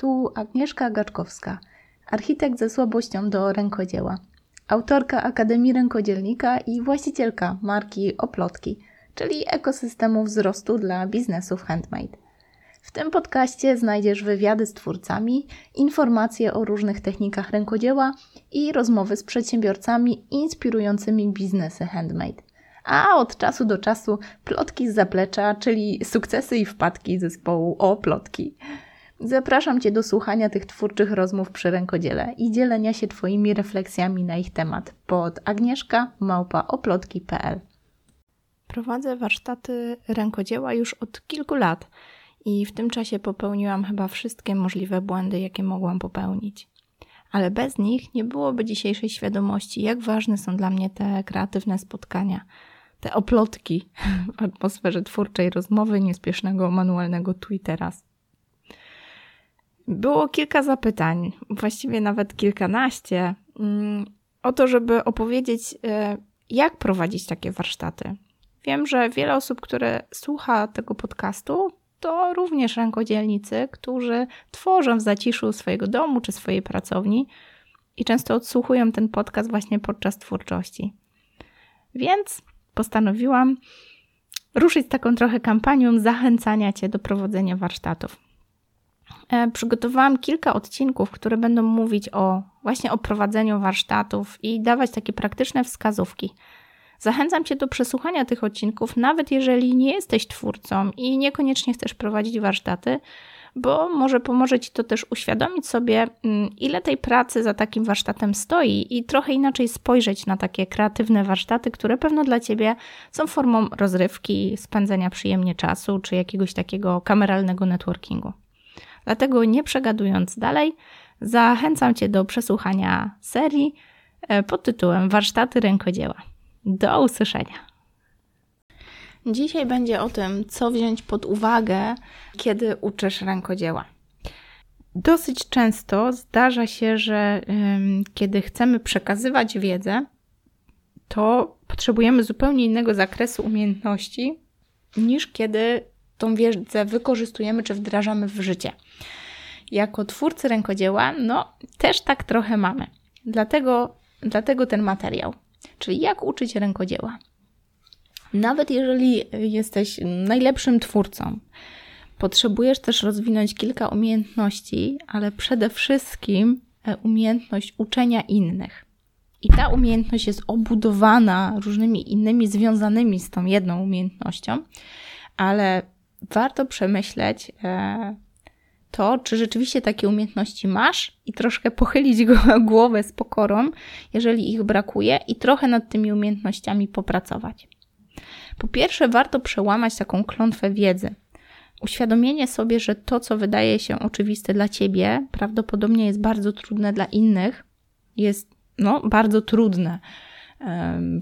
Tu Agnieszka Gaczkowska, architekt ze słabością do rękodzieła, autorka Akademii Rękodzielnika i właścicielka marki Oplotki, czyli ekosystemu wzrostu dla biznesów handmade. W tym podcaście znajdziesz wywiady z twórcami, informacje o różnych technikach rękodzieła i rozmowy z przedsiębiorcami inspirującymi biznesy handmade. A od czasu do czasu plotki z zaplecza, czyli sukcesy i wpadki zespołu o plotki. Zapraszam Cię do słuchania tych twórczych rozmów przy rękodziele i dzielenia się Twoimi refleksjami na ich temat pod agnieszka małpaoplotki.pl Prowadzę warsztaty rękodzieła już od kilku lat i w tym czasie popełniłam chyba wszystkie możliwe błędy, jakie mogłam popełnić. Ale bez nich nie byłoby dzisiejszej świadomości, jak ważne są dla mnie te kreatywne spotkania, te oplotki w atmosferze twórczej rozmowy, niespiesznego manualnego tu i teraz. Było kilka zapytań, właściwie nawet kilkanaście, mm, o to, żeby opowiedzieć, e, jak prowadzić takie warsztaty. Wiem, że wiele osób, które słucha tego podcastu, to również rękodzielnicy, którzy tworzą w zaciszu swojego domu czy swojej pracowni i często odsłuchują ten podcast właśnie podczas twórczości. Więc postanowiłam ruszyć z taką trochę kampanią zachęcania Cię do prowadzenia warsztatów. E, przygotowałam kilka odcinków, które będą mówić o właśnie o prowadzeniu warsztatów i dawać takie praktyczne wskazówki. Zachęcam Cię do przesłuchania tych odcinków, nawet jeżeli nie jesteś twórcą i niekoniecznie chcesz prowadzić warsztaty, bo może pomoże Ci to też uświadomić sobie, mm, ile tej pracy za takim warsztatem stoi i trochę inaczej spojrzeć na takie kreatywne warsztaty, które pewno dla Ciebie są formą rozrywki, spędzenia przyjemnie czasu czy jakiegoś takiego kameralnego networkingu. Dlatego nie przegadując dalej, zachęcam Cię do przesłuchania serii e, pod tytułem Warsztaty rękodzieła. Do usłyszenia. Dzisiaj będzie o tym, co wziąć pod uwagę, kiedy uczysz rękodzieła. Dosyć często zdarza się, że kiedy chcemy przekazywać wiedzę, to potrzebujemy zupełnie innego zakresu umiejętności niż kiedy tą wiedzę wykorzystujemy czy wdrażamy w życie. Jako twórcy rękodzieła, no też tak trochę mamy. Dlatego, dlatego ten materiał. Czyli jak uczyć rękodzieła. Nawet jeżeli jesteś najlepszym twórcą, potrzebujesz też rozwinąć kilka umiejętności, ale przede wszystkim e, umiejętność uczenia innych. I ta umiejętność jest obudowana różnymi innymi związanymi z tą jedną umiejętnością, ale warto przemyśleć e, to, czy rzeczywiście takie umiejętności masz i troszkę pochylić głowę z pokorą, jeżeli ich brakuje, i trochę nad tymi umiejętnościami popracować. Po pierwsze, warto przełamać taką klątwę wiedzy. Uświadomienie sobie, że to, co wydaje się oczywiste dla ciebie, prawdopodobnie jest bardzo trudne dla innych, jest no, bardzo trudne.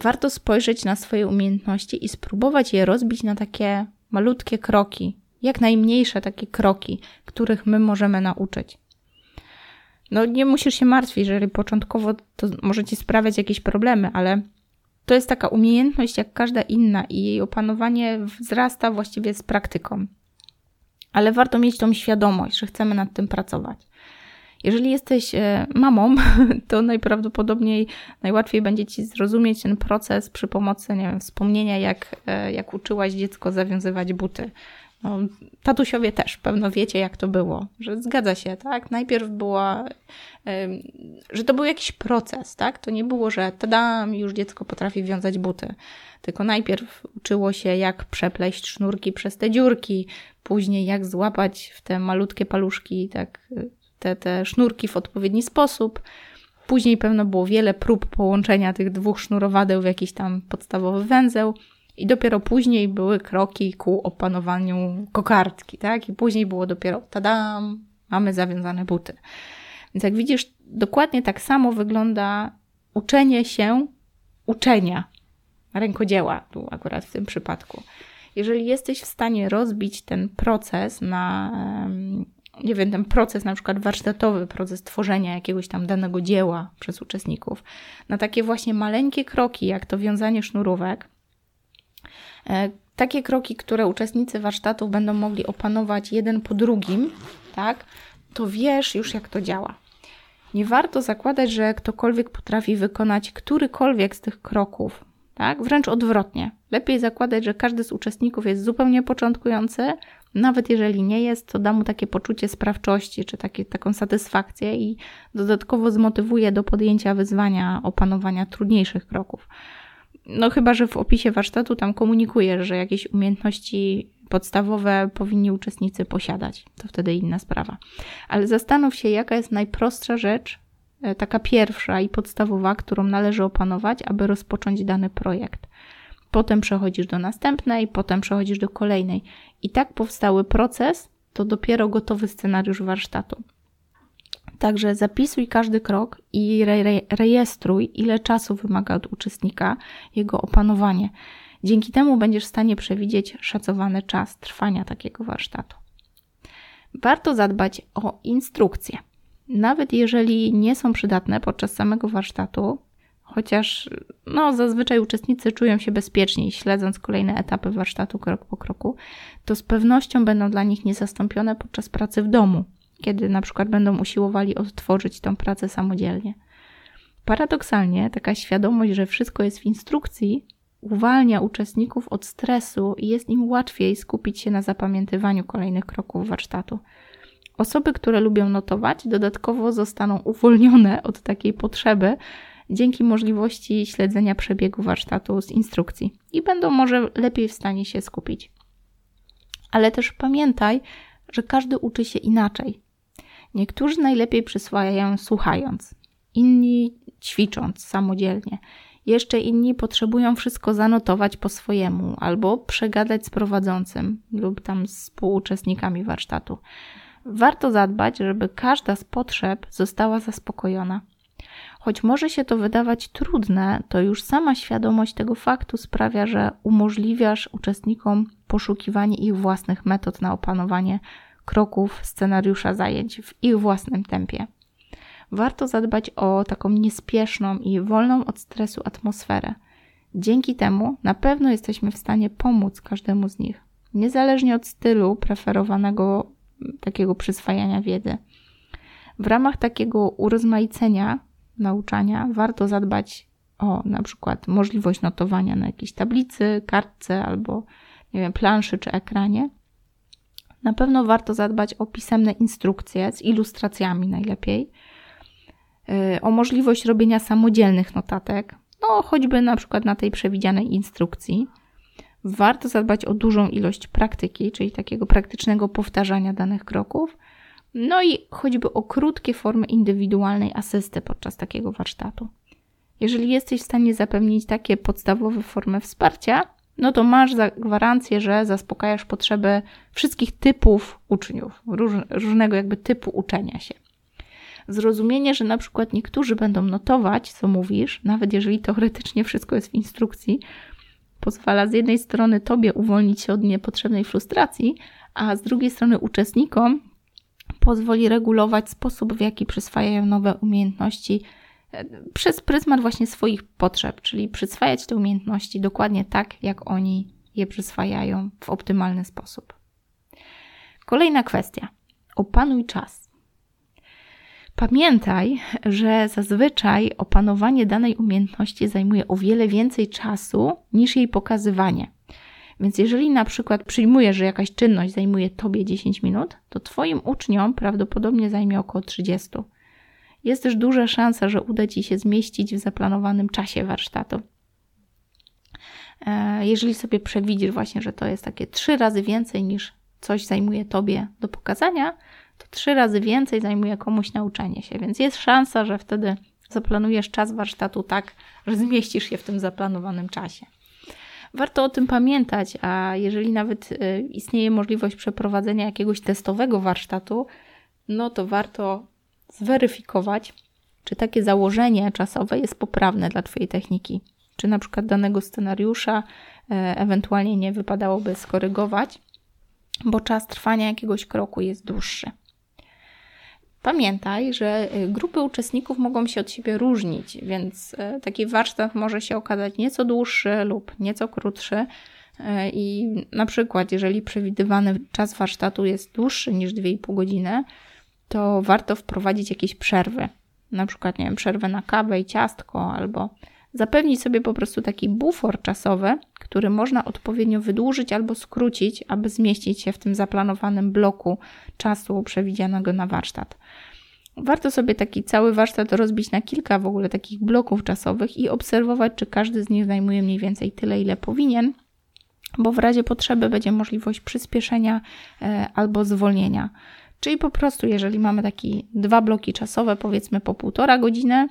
Warto spojrzeć na swoje umiejętności i spróbować je rozbić na takie malutkie kroki, jak najmniejsze takie kroki, których my możemy nauczyć. No, nie musisz się martwić, jeżeli początkowo to może ci sprawiać jakieś problemy, ale to jest taka umiejętność jak każda inna i jej opanowanie wzrasta właściwie z praktyką. Ale warto mieć tą świadomość, że chcemy nad tym pracować. Jeżeli jesteś e, mamą, to najprawdopodobniej najłatwiej będzie ci zrozumieć ten proces przy pomocy, nie wiem, wspomnienia, jak, e, jak uczyłaś dziecko zawiązywać buty. No, tatusiowie też pewno wiecie, jak to było, że zgadza się, tak? Najpierw była, że to był jakiś proces, tak? To nie było, że tadam, już dziecko potrafi wiązać buty, tylko najpierw uczyło się, jak przepleść sznurki przez te dziurki, później jak złapać w te malutkie paluszki, tak, te, te sznurki w odpowiedni sposób. Później pewno było wiele prób połączenia tych dwóch sznurowadeł w jakiś tam podstawowy węzeł. I dopiero później były kroki ku opanowaniu kokardki, tak? I później było dopiero tadam, mamy zawiązane buty. Więc jak widzisz, dokładnie tak samo wygląda uczenie się uczenia rękodzieła, tu akurat w tym przypadku. Jeżeli jesteś w stanie rozbić ten proces na, nie wiem, ten proces na przykład warsztatowy, proces tworzenia jakiegoś tam danego dzieła przez uczestników, na takie właśnie maleńkie kroki, jak to wiązanie sznurówek, E, takie kroki, które uczestnicy warsztatów będą mogli opanować jeden po drugim, tak? to wiesz już, jak to działa. Nie warto zakładać, że ktokolwiek potrafi wykonać którykolwiek z tych kroków, tak? Wręcz odwrotnie. Lepiej zakładać, że każdy z uczestników jest zupełnie początkujący, nawet jeżeli nie jest, to da mu takie poczucie sprawczości, czy takie, taką satysfakcję i dodatkowo zmotywuje do podjęcia wyzwania opanowania trudniejszych kroków. No chyba, że w opisie warsztatu tam komunikujesz, że jakieś umiejętności podstawowe powinni uczestnicy posiadać. To wtedy inna sprawa. Ale zastanów się, jaka jest najprostsza rzecz, e, taka pierwsza i podstawowa, którą należy opanować, aby rozpocząć dany projekt. Potem przechodzisz do następnej, potem przechodzisz do kolejnej. I tak powstały proces, to dopiero gotowy scenariusz warsztatu. Także zapisuj każdy krok i re rejestruj, ile czasu wymaga od uczestnika jego opanowanie. Dzięki temu będziesz w stanie przewidzieć szacowany czas trwania takiego warsztatu. Warto zadbać o instrukcje. Nawet jeżeli nie są przydatne podczas samego warsztatu, chociaż no, zazwyczaj uczestnicy czują się bezpieczniej, śledząc kolejne etapy warsztatu krok po kroku, to z pewnością będą dla nich niezastąpione podczas pracy w domu, kiedy na przykład będą usiłowali odtworzyć tą pracę samodzielnie. Paradoksalnie, taka świadomość, że wszystko jest w instrukcji, uwalnia uczestników od stresu i jest im łatwiej skupić się na zapamiętywaniu kolejnych kroków warsztatu. Osoby, które lubią notować, dodatkowo zostaną uwolnione od takiej potrzeby dzięki możliwości śledzenia przebiegu warsztatu z instrukcji i będą może lepiej w stanie się skupić. Ale też pamiętaj, że każdy uczy się inaczej. Niektórzy najlepiej przyswajają słuchając, inni ćwicząc samodzielnie. Jeszcze inni potrzebują wszystko zanotować po swojemu albo przegadać z prowadzącym lub tam z współuczestnikami warsztatu. Warto zadbać, żeby każda z potrzeb została zaspokojona. Choć może się to wydawać trudne, to już sama świadomość tego faktu sprawia, że umożliwiasz uczestnikom poszukiwanie ich własnych metod na opanowanie kroków scenariusza zajęć w ich własnym tempie. Warto zadbać o taką niespieszną i wolną od stresu atmosferę. Dzięki temu na pewno jesteśmy w stanie pomóc każdemu z nich, niezależnie od stylu preferowanego takiego przyswajania wiedzy. W ramach takiego urozmaicenia nauczania warto zadbać o na przykład możliwość notowania na jakiejś tablicy, kartce albo nie wiem, planszy czy ekranie. Na pewno warto zadbać o pisemne instrukcje z ilustracjami najlepiej, y, o możliwość robienia samodzielnych notatek, no choćby na przykład na tej przewidzianej instrukcji. Warto zadbać o dużą ilość praktyki, czyli takiego praktycznego powtarzania danych kroków no i choćby o krótkie formy indywidualnej asysty podczas takiego warsztatu. Jeżeli jesteś w stanie zapewnić takie podstawowe formy wsparcia, no to masz gwarancję, że zaspokajasz potrzeby wszystkich typów uczniów, róż, różnego jakby typu uczenia się. Zrozumienie, że na przykład niektórzy będą notować, co mówisz, nawet jeżeli teoretycznie wszystko jest w instrukcji, pozwala z jednej strony tobie uwolnić się od niepotrzebnej frustracji, a z drugiej strony uczestnikom pozwoli regulować sposób, w jaki przyswajają nowe umiejętności e, przez pryzmat właśnie swoich potrzeb, czyli przyswajać te umiejętności dokładnie tak, jak oni je przyswajają w optymalny sposób. Kolejna kwestia. Opanuj czas. Pamiętaj, że zazwyczaj opanowanie danej umiejętności zajmuje o wiele więcej czasu niż jej pokazywanie. Więc jeżeli na przykład przyjmujesz, że jakaś czynność zajmuje tobie 10 minut, to twoim uczniom prawdopodobnie zajmie około 30. Jest też duża szansa, że uda ci się zmieścić w zaplanowanym czasie warsztatu. E, jeżeli sobie przewidzisz właśnie, że to jest takie trzy razy więcej niż coś zajmuje tobie do pokazania, to trzy razy więcej zajmuje komuś nauczenie się, więc jest szansa, że wtedy zaplanujesz czas warsztatu tak, że zmieścisz się w tym zaplanowanym czasie. Warto o tym pamiętać, a jeżeli nawet y, istnieje możliwość przeprowadzenia jakiegoś testowego warsztatu, no to warto zweryfikować, czy takie założenie czasowe jest poprawne dla Twojej techniki. Czy na przykład danego scenariusza e, ewentualnie nie wypadałoby skorygować, bo czas trwania jakiegoś kroku jest dłuższy. Pamiętaj, że y, grupy uczestników mogą się od siebie różnić, więc y, taki warsztat może się okazać nieco dłuższy lub nieco krótszy. Y, I na przykład, jeżeli przewidywany czas warsztatu jest dłuższy niż 2,5 godziny, to warto wprowadzić jakieś przerwy. Na przykład, nie wiem, przerwę na kawę i ciastko, albo zapewnić sobie po prostu taki bufor czasowy, który można odpowiednio wydłużyć albo skrócić, aby zmieścić się w tym zaplanowanym bloku czasu przewidzianego na warsztat. Warto sobie taki cały warsztat rozbić na kilka w ogóle takich bloków czasowych i obserwować, czy każdy z nich zajmuje mniej więcej tyle, ile powinien, bo w razie potrzeby będzie możliwość przyspieszenia e, albo zwolnienia. Czyli po prostu, jeżeli mamy takie dwa bloki czasowe, powiedzmy po półtora godziny,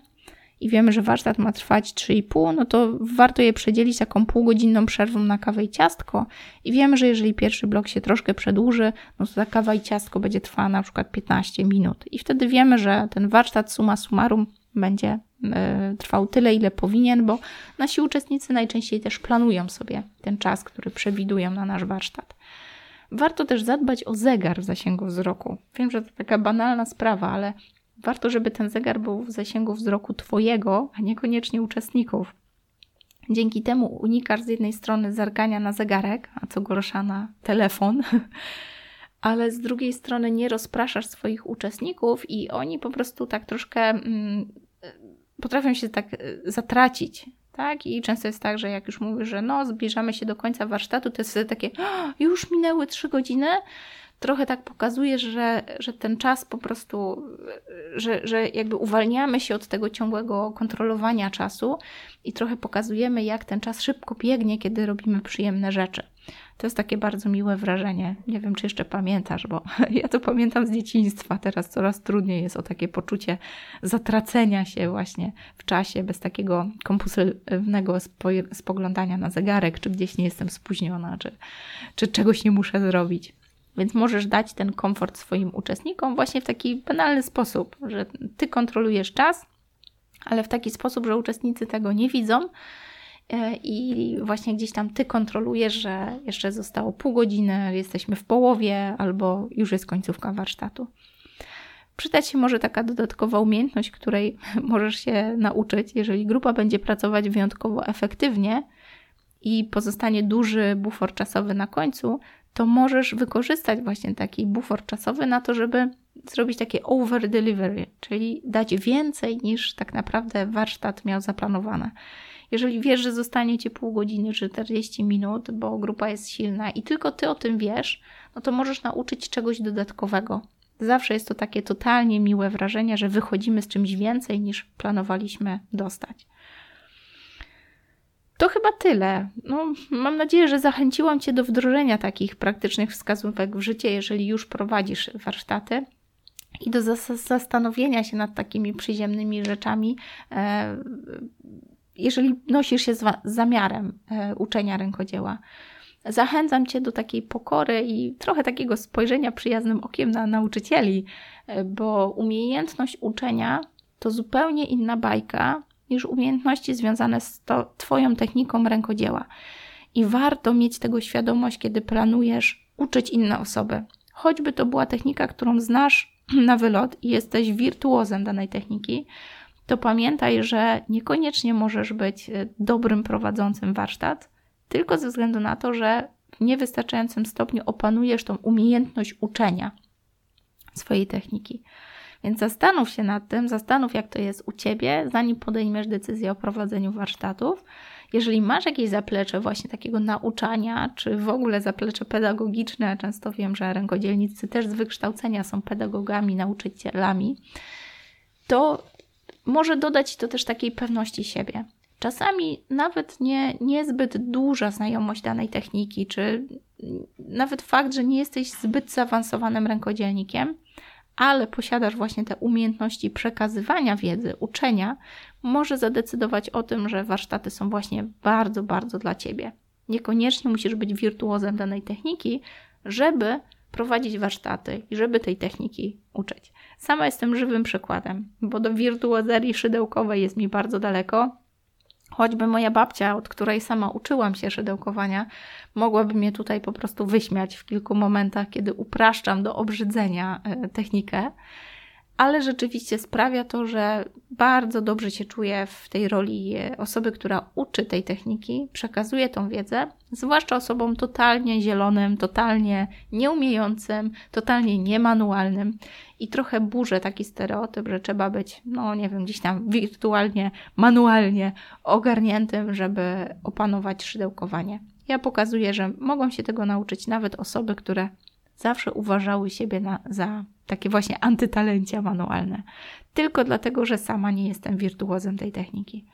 i wiemy, że warsztat ma trwać 3,5, no to warto je przedzielić taką półgodzinną przerwą na kawę i ciastko. I wiemy, że jeżeli pierwszy blok się troszkę przedłuży, no to ta kawa i ciastko będzie trwała na przykład 15 minut. I wtedy wiemy, że ten warsztat summa summarum będzie y, trwał tyle, ile powinien, bo nasi uczestnicy najczęściej też planują sobie ten czas, który przewidują na nasz warsztat. Warto też zadbać o zegar w zasięgu wzroku. Wiem, że to taka banalna sprawa, ale warto, żeby ten zegar był w zasięgu wzroku Twojego, a niekoniecznie uczestników. Dzięki temu unikasz z jednej strony zerkania na zegarek, a co gorsza na telefon, ale z drugiej strony nie rozpraszasz swoich uczestników i oni po prostu tak troszkę mm, potrafią się tak y, zatracić. Tak? I często jest tak, że jak już mówisz, że no, zbliżamy się do końca warsztatu, to jest takie, już minęły trzy godziny, trochę tak pokazuje, że, że ten czas po prostu, że, że jakby uwalniamy się od tego ciągłego kontrolowania czasu i trochę pokazujemy, jak ten czas szybko biegnie, kiedy robimy przyjemne rzeczy. To jest takie bardzo miłe wrażenie. Nie wiem, czy jeszcze pamiętasz, bo ja to pamiętam z dzieciństwa. Teraz coraz trudniej jest o takie poczucie zatracenia się właśnie w czasie, bez takiego kompulsywnego spoglądania na zegarek, czy gdzieś nie jestem spóźniona, czy, czy czegoś nie muszę zrobić. Więc możesz dać ten komfort swoim uczestnikom właśnie w taki banalny sposób, że ty kontrolujesz czas, ale w taki sposób, że uczestnicy tego nie widzą. E, I właśnie gdzieś tam ty kontrolujesz, że jeszcze zostało pół godziny, jesteśmy w połowie, albo już jest końcówka warsztatu. Przydać się może taka dodatkowa umiejętność, której możesz się nauczyć, jeżeli grupa będzie pracować wyjątkowo efektywnie i pozostanie duży bufor czasowy na końcu, to możesz wykorzystać właśnie taki bufor czasowy na to, żeby zrobić takie over delivery, czyli dać więcej niż tak naprawdę warsztat miał zaplanowane. Jeżeli wiesz, że zostanie ci pół godziny czy 40 minut, bo grupa jest silna i tylko ty o tym wiesz, no to możesz nauczyć czegoś dodatkowego. Zawsze jest to takie totalnie miłe wrażenie, że wychodzimy z czymś więcej niż planowaliśmy dostać. To chyba tyle. No, mam nadzieję, że zachęciłam Cię do wdrożenia takich praktycznych wskazówek w życie, jeżeli już prowadzisz warsztaty i do zastanowienia się nad takimi przyziemnymi rzeczami, e, jeżeli nosisz się z zamiarem e, uczenia rękodzieła. Zachęcam Cię do takiej pokory i trochę takiego spojrzenia przyjaznym okiem na nauczycieli, e, bo umiejętność uczenia to zupełnie inna bajka niż umiejętności związane z to, Twoją techniką rękodzieła. I warto mieć tego świadomość, kiedy planujesz uczyć inne osoby. Choćby to była technika, którą znasz na wylot i jesteś wirtuozem danej techniki, to pamiętaj, że niekoniecznie możesz być e, dobrym prowadzącym warsztat, tylko ze względu na to, że w niewystarczającym stopniu opanujesz tą umiejętność uczenia swojej techniki. Więc zastanów się nad tym, zastanów, jak to jest u ciebie, zanim podejmiesz decyzję o prowadzeniu warsztatów. Jeżeli masz jakieś zaplecze właśnie takiego nauczania, czy w ogóle zaplecze pedagogiczne, często wiem, że rękodzielnicy też z wykształcenia są pedagogami, nauczycielami, to może dodać to też takiej pewności siebie. Czasami nawet nie, niezbyt duża znajomość danej techniki, czy nawet fakt, że nie jesteś zbyt zaawansowanym rękodzielnikiem, ale posiadasz właśnie te umiejętności przekazywania wiedzy, uczenia, może zadecydować o tym, że warsztaty są właśnie bardzo, bardzo dla ciebie. Niekoniecznie musisz być wirtuozem danej techniki, żeby prowadzić warsztaty i żeby tej techniki uczyć. Sama jestem żywym przykładem, bo do wirtuozerii szydełkowej jest mi bardzo daleko. Choćby moja babcia, od której sama uczyłam się szydełkowania, mogłaby mnie tutaj po prostu wyśmiać w kilku momentach, kiedy upraszczam do obrzydzenia e, technikę. Ale rzeczywiście sprawia to, że bardzo dobrze się czuję w tej roli osoby, która uczy tej techniki, przekazuje tą wiedzę, zwłaszcza osobom totalnie zielonym, totalnie nieumiejącym, totalnie niemanualnym i trochę burzę taki stereotyp, że trzeba być, no nie wiem, gdzieś tam wirtualnie, manualnie ogarniętym, żeby opanować szydełkowanie. Ja pokazuję, że mogą się tego nauczyć nawet osoby, które zawsze uważały siebie na, za takie właśnie antytalencia manualne. Tylko dlatego, że sama nie jestem wirtuozem tej techniki.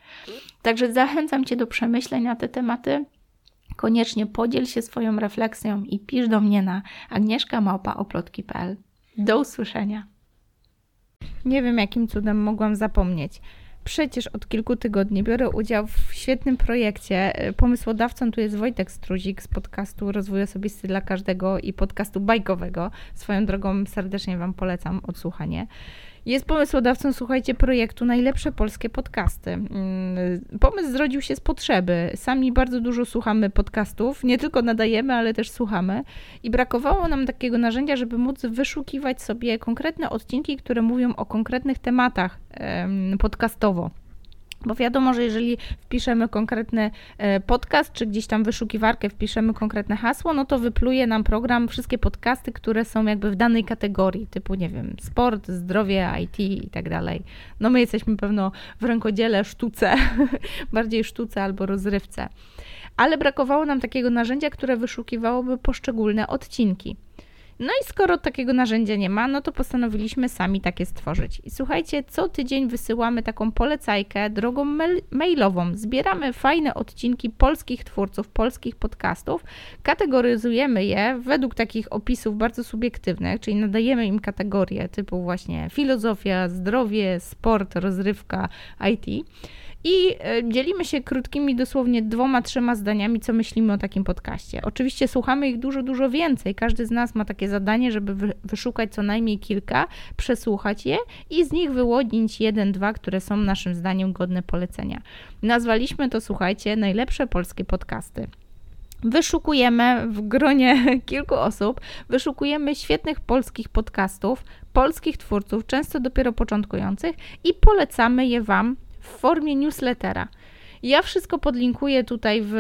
Także zachęcam Cię do przemyśleń na te tematy. Koniecznie podziel się swoją refleksją i pisz do mnie na agnieszkamałpaoplotki.pl. Do usłyszenia. Nie wiem, jakim cudem mogłam zapomnieć. Przecież od kilku tygodni biorę udział w świetnym projekcie. Pomysłodawcą tu jest Wojtek Struzik z podcastu Rozwój Osobisty dla Każdego i podcastu bajkowego. Swoją drogą serdecznie Wam polecam odsłuchanie. Jest pomysłodawcą, słuchajcie, projektu Najlepsze Polskie Podcasty. Mm, pomysł zrodził się z potrzeby. Sami bardzo dużo słuchamy podcastów, nie tylko nadajemy, ale też słuchamy. I brakowało nam takiego narzędzia, żeby móc wyszukiwać sobie konkretne odcinki, które mówią o konkretnych tematach podcastowo. Bo wiadomo, że jeżeli wpiszemy konkretny e, podcast, czy gdzieś tam wyszukiwarkę wpiszemy konkretne hasło, no to wypluje nam program wszystkie podcasty, które są jakby w danej kategorii, typu, nie wiem, sport, zdrowie, IT i tak dalej. No my jesteśmy pewno w rękodziele, sztuce, bardziej sztuce albo rozrywce. Ale brakowało nam takiego narzędzia, które wyszukiwałoby poszczególne odcinki. No i skoro takiego narzędzia nie ma, no to postanowiliśmy sami takie stworzyć. I słuchajcie, co tydzień wysyłamy taką polecajkę drogą mailową. Zbieramy fajne odcinki polskich twórców, polskich podcastów, kategoryzujemy je według takich opisów bardzo subiektywnych, czyli nadajemy im kategorie typu właśnie filozofia, zdrowie, sport, rozrywka, IT i e, dzielimy się krótkimi, dosłownie dwoma, trzema zdaniami, co myślimy o takim podcaście. Oczywiście słuchamy ich dużo, dużo więcej. Każdy z nas ma takie zadanie, żeby wyszukać co najmniej kilka, przesłuchać je i z nich wyłonić jeden, dwa, które są naszym zdaniem godne polecenia. Nazwaliśmy to, słuchajcie, najlepsze polskie podcasty. Wyszukujemy w gronie kilku osób, wyszukujemy świetnych polskich podcastów, polskich twórców, często dopiero początkujących i polecamy je Wam w formie newslettera. Ja wszystko podlinkuję tutaj w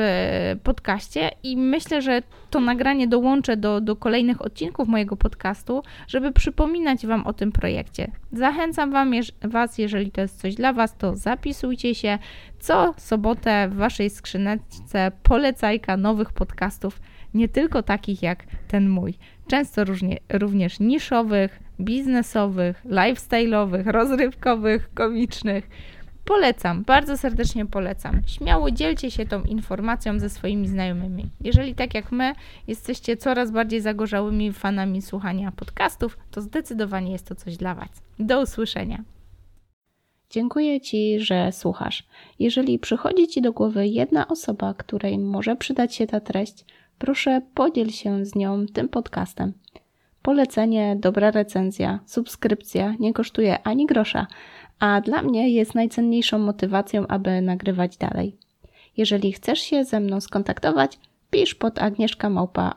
podcaście i myślę, że to nagranie dołączę do, do kolejnych odcinków mojego podcastu, żeby przypominać Wam o tym projekcie. Zachęcam wam, jeż, Was, jeżeli to jest coś dla Was, to zapisujcie się. Co sobotę w Waszej skrzyneczce polecajka nowych podcastów, nie tylko takich jak ten mój. Często różnie, również niszowych, biznesowych, lifestyle'owych, rozrywkowych, komicznych Polecam, bardzo serdecznie polecam. Śmiało dzielcie się tą informacją ze swoimi znajomymi. Jeżeli tak jak my jesteście coraz bardziej zagorzałymi fanami słuchania podcastów, to zdecydowanie jest to coś dla Was. Do usłyszenia. Dziękuję Ci, że słuchasz. Jeżeli przychodzi Ci do głowy jedna osoba, której może przydać się ta treść, proszę podziel się z nią tym podcastem. Polecenie, dobra recenzja, subskrypcja nie kosztuje ani grosza a dla mnie jest najcenniejszą motywacją, aby nagrywać dalej. Jeżeli chcesz się ze mną skontaktować, pisz pod agnieszkamałpa.